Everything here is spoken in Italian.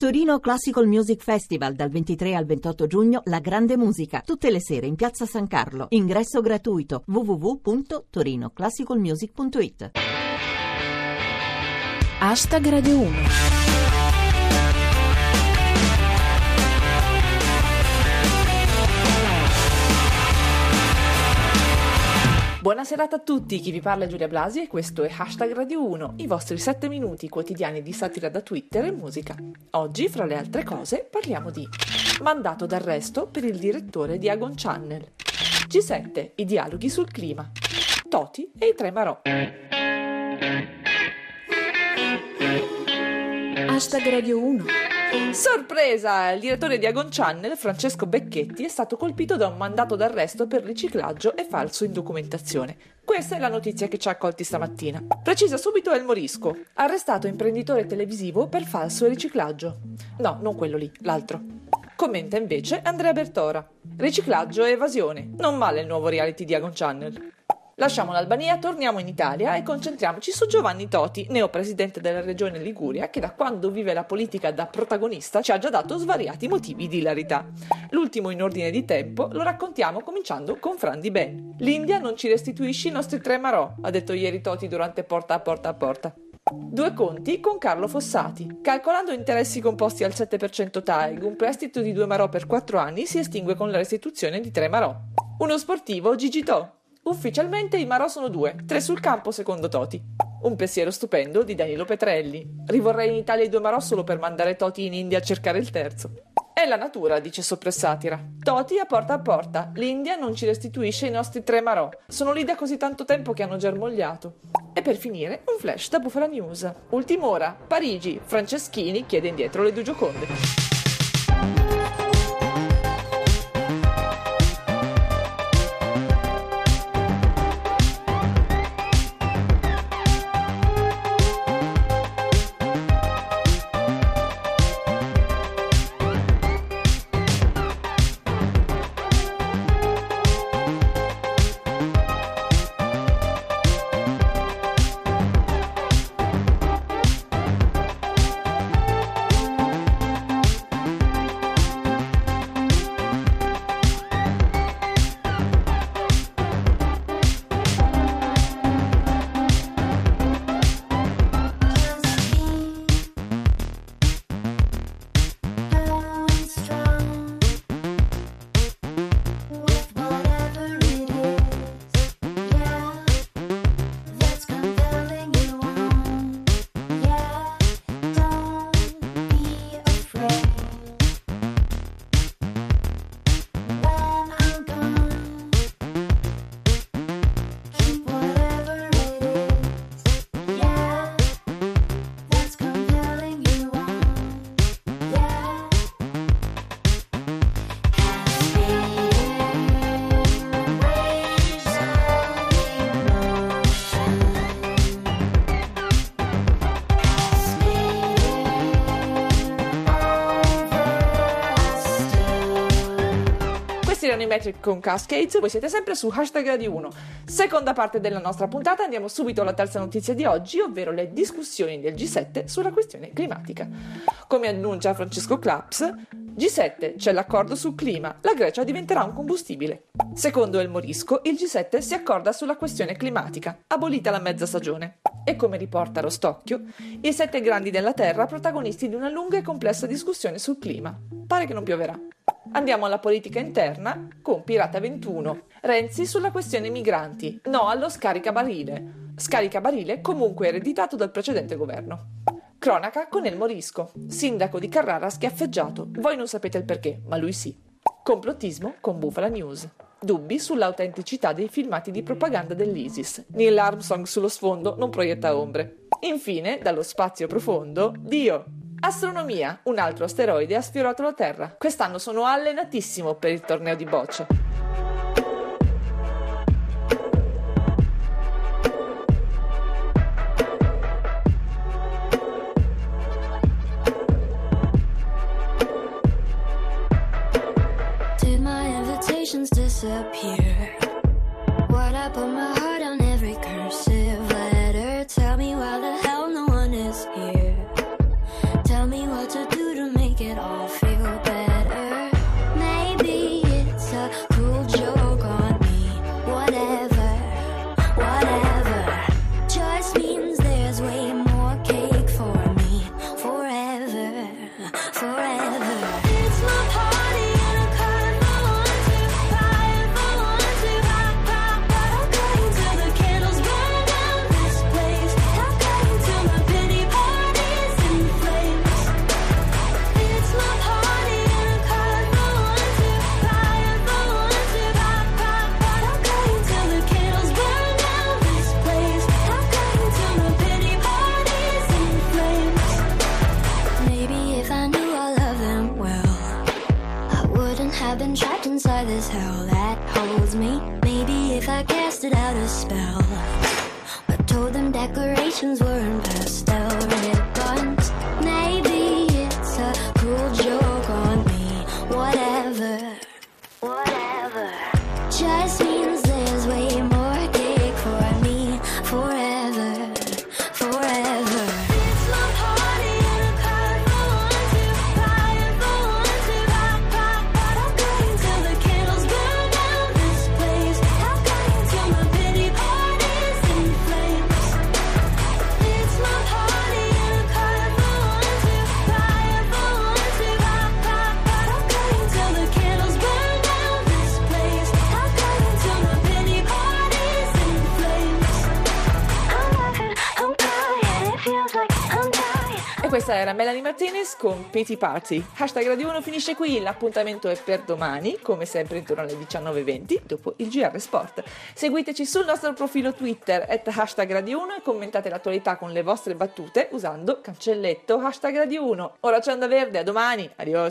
Torino Classical Music Festival dal 23 al 28 giugno La Grande Musica, tutte le sere in Piazza San Carlo. Ingresso gratuito www.torinoclassicalmusic.it. Hashtag Radio 1 Buona serata a tutti, chi vi parla è Giulia Blasi e questo è Hashtag Radio 1, i vostri 7 minuti quotidiani di satira da Twitter e musica. Oggi, fra le altre cose, parliamo di mandato d'arresto per il direttore di Agon Channel, G7, i dialoghi sul clima, Toti e i tre Marò. Hashtag Radio 1 Sorpresa! Il direttore di Agon Channel, Francesco Becchetti, è stato colpito da un mandato d'arresto per riciclaggio e falso in documentazione. Questa è la notizia che ci ha accolti stamattina. Precisa subito El Morisco, arrestato imprenditore televisivo per falso riciclaggio. No, non quello lì, l'altro. Commenta invece Andrea Bertora. Riciclaggio e evasione. Non male il nuovo reality di Agon Channel. Lasciamo l'Albania, torniamo in Italia e concentriamoci su Giovanni Toti, neopresidente della regione Liguria, che da quando vive la politica da protagonista ci ha già dato svariati motivi di ilarità. L'ultimo in ordine di tempo lo raccontiamo cominciando con Fran Di Ben. L'India non ci restituisce i nostri tre marò, ha detto ieri Toti durante Porta a Porta a Porta. Due conti con Carlo Fossati. Calcolando interessi composti al 7% TAEG, un prestito di 2 marò per 4 anni si estingue con la restituzione di 3 marò. Uno sportivo, Gigi To, Ufficialmente i Marò sono due, tre sul campo secondo Toti. Un pensiero stupendo di Danilo Petrelli. Rivorrei in Italia i due Marò solo per mandare Toti in India a cercare il terzo. È la natura, dice soppressatira. Toti a porta a porta. L'India non ci restituisce i nostri tre Marò. Sono lì da così tanto tempo che hanno germogliato. E per finire, un flash da Bufala News. Ultima ora, Parigi. Franceschini chiede indietro le due gioconde. Erano i Metric con Cascades, voi siete sempre su hashtag Radio 1. Seconda parte della nostra puntata, andiamo subito alla terza notizia di oggi, ovvero le discussioni del G7 sulla questione climatica. Come annuncia Francesco Claps, G7 c'è l'accordo sul clima, la Grecia diventerà un combustibile. Secondo El Morisco, il G7 si accorda sulla questione climatica, abolita la mezza stagione. E come riporta Rostocchio, i sette grandi della Terra protagonisti di una lunga e complessa discussione sul clima. Pare che non pioverà. Andiamo alla politica interna con Pirata 21. Renzi sulla questione migranti. No allo scaricabarile. Scaricabarile comunque ereditato dal precedente governo. Cronaca con El Morisco. Sindaco di Carrara schiaffeggiato. Voi non sapete il perché, ma lui sì. Complottismo con Bufala News. Dubbi sull'autenticità dei filmati di propaganda dell'ISIS. Neil Armstrong sullo sfondo non proietta ombre. Infine, dallo spazio profondo, Dio. Astronomia, un altro asteroide ha sfiorato la Terra. Quest'anno sono allenatissimo per il torneo di bocce. Did my invitations disappear? What I put my tell that holds me. Maybe if I casted out a spell, but told them declarations weren't best. Questa era Melanie Martinez con Pity Party. Hashtag Radio 1 finisce qui, l'appuntamento è per domani, come sempre intorno alle 19.20 dopo il GR Sport. Seguiteci sul nostro profilo Twitter at hashtag Radio 1 e commentate l'attualità con le vostre battute usando cancelletto hashtag Radio 1. Ora c'è onda verde, a domani, adios!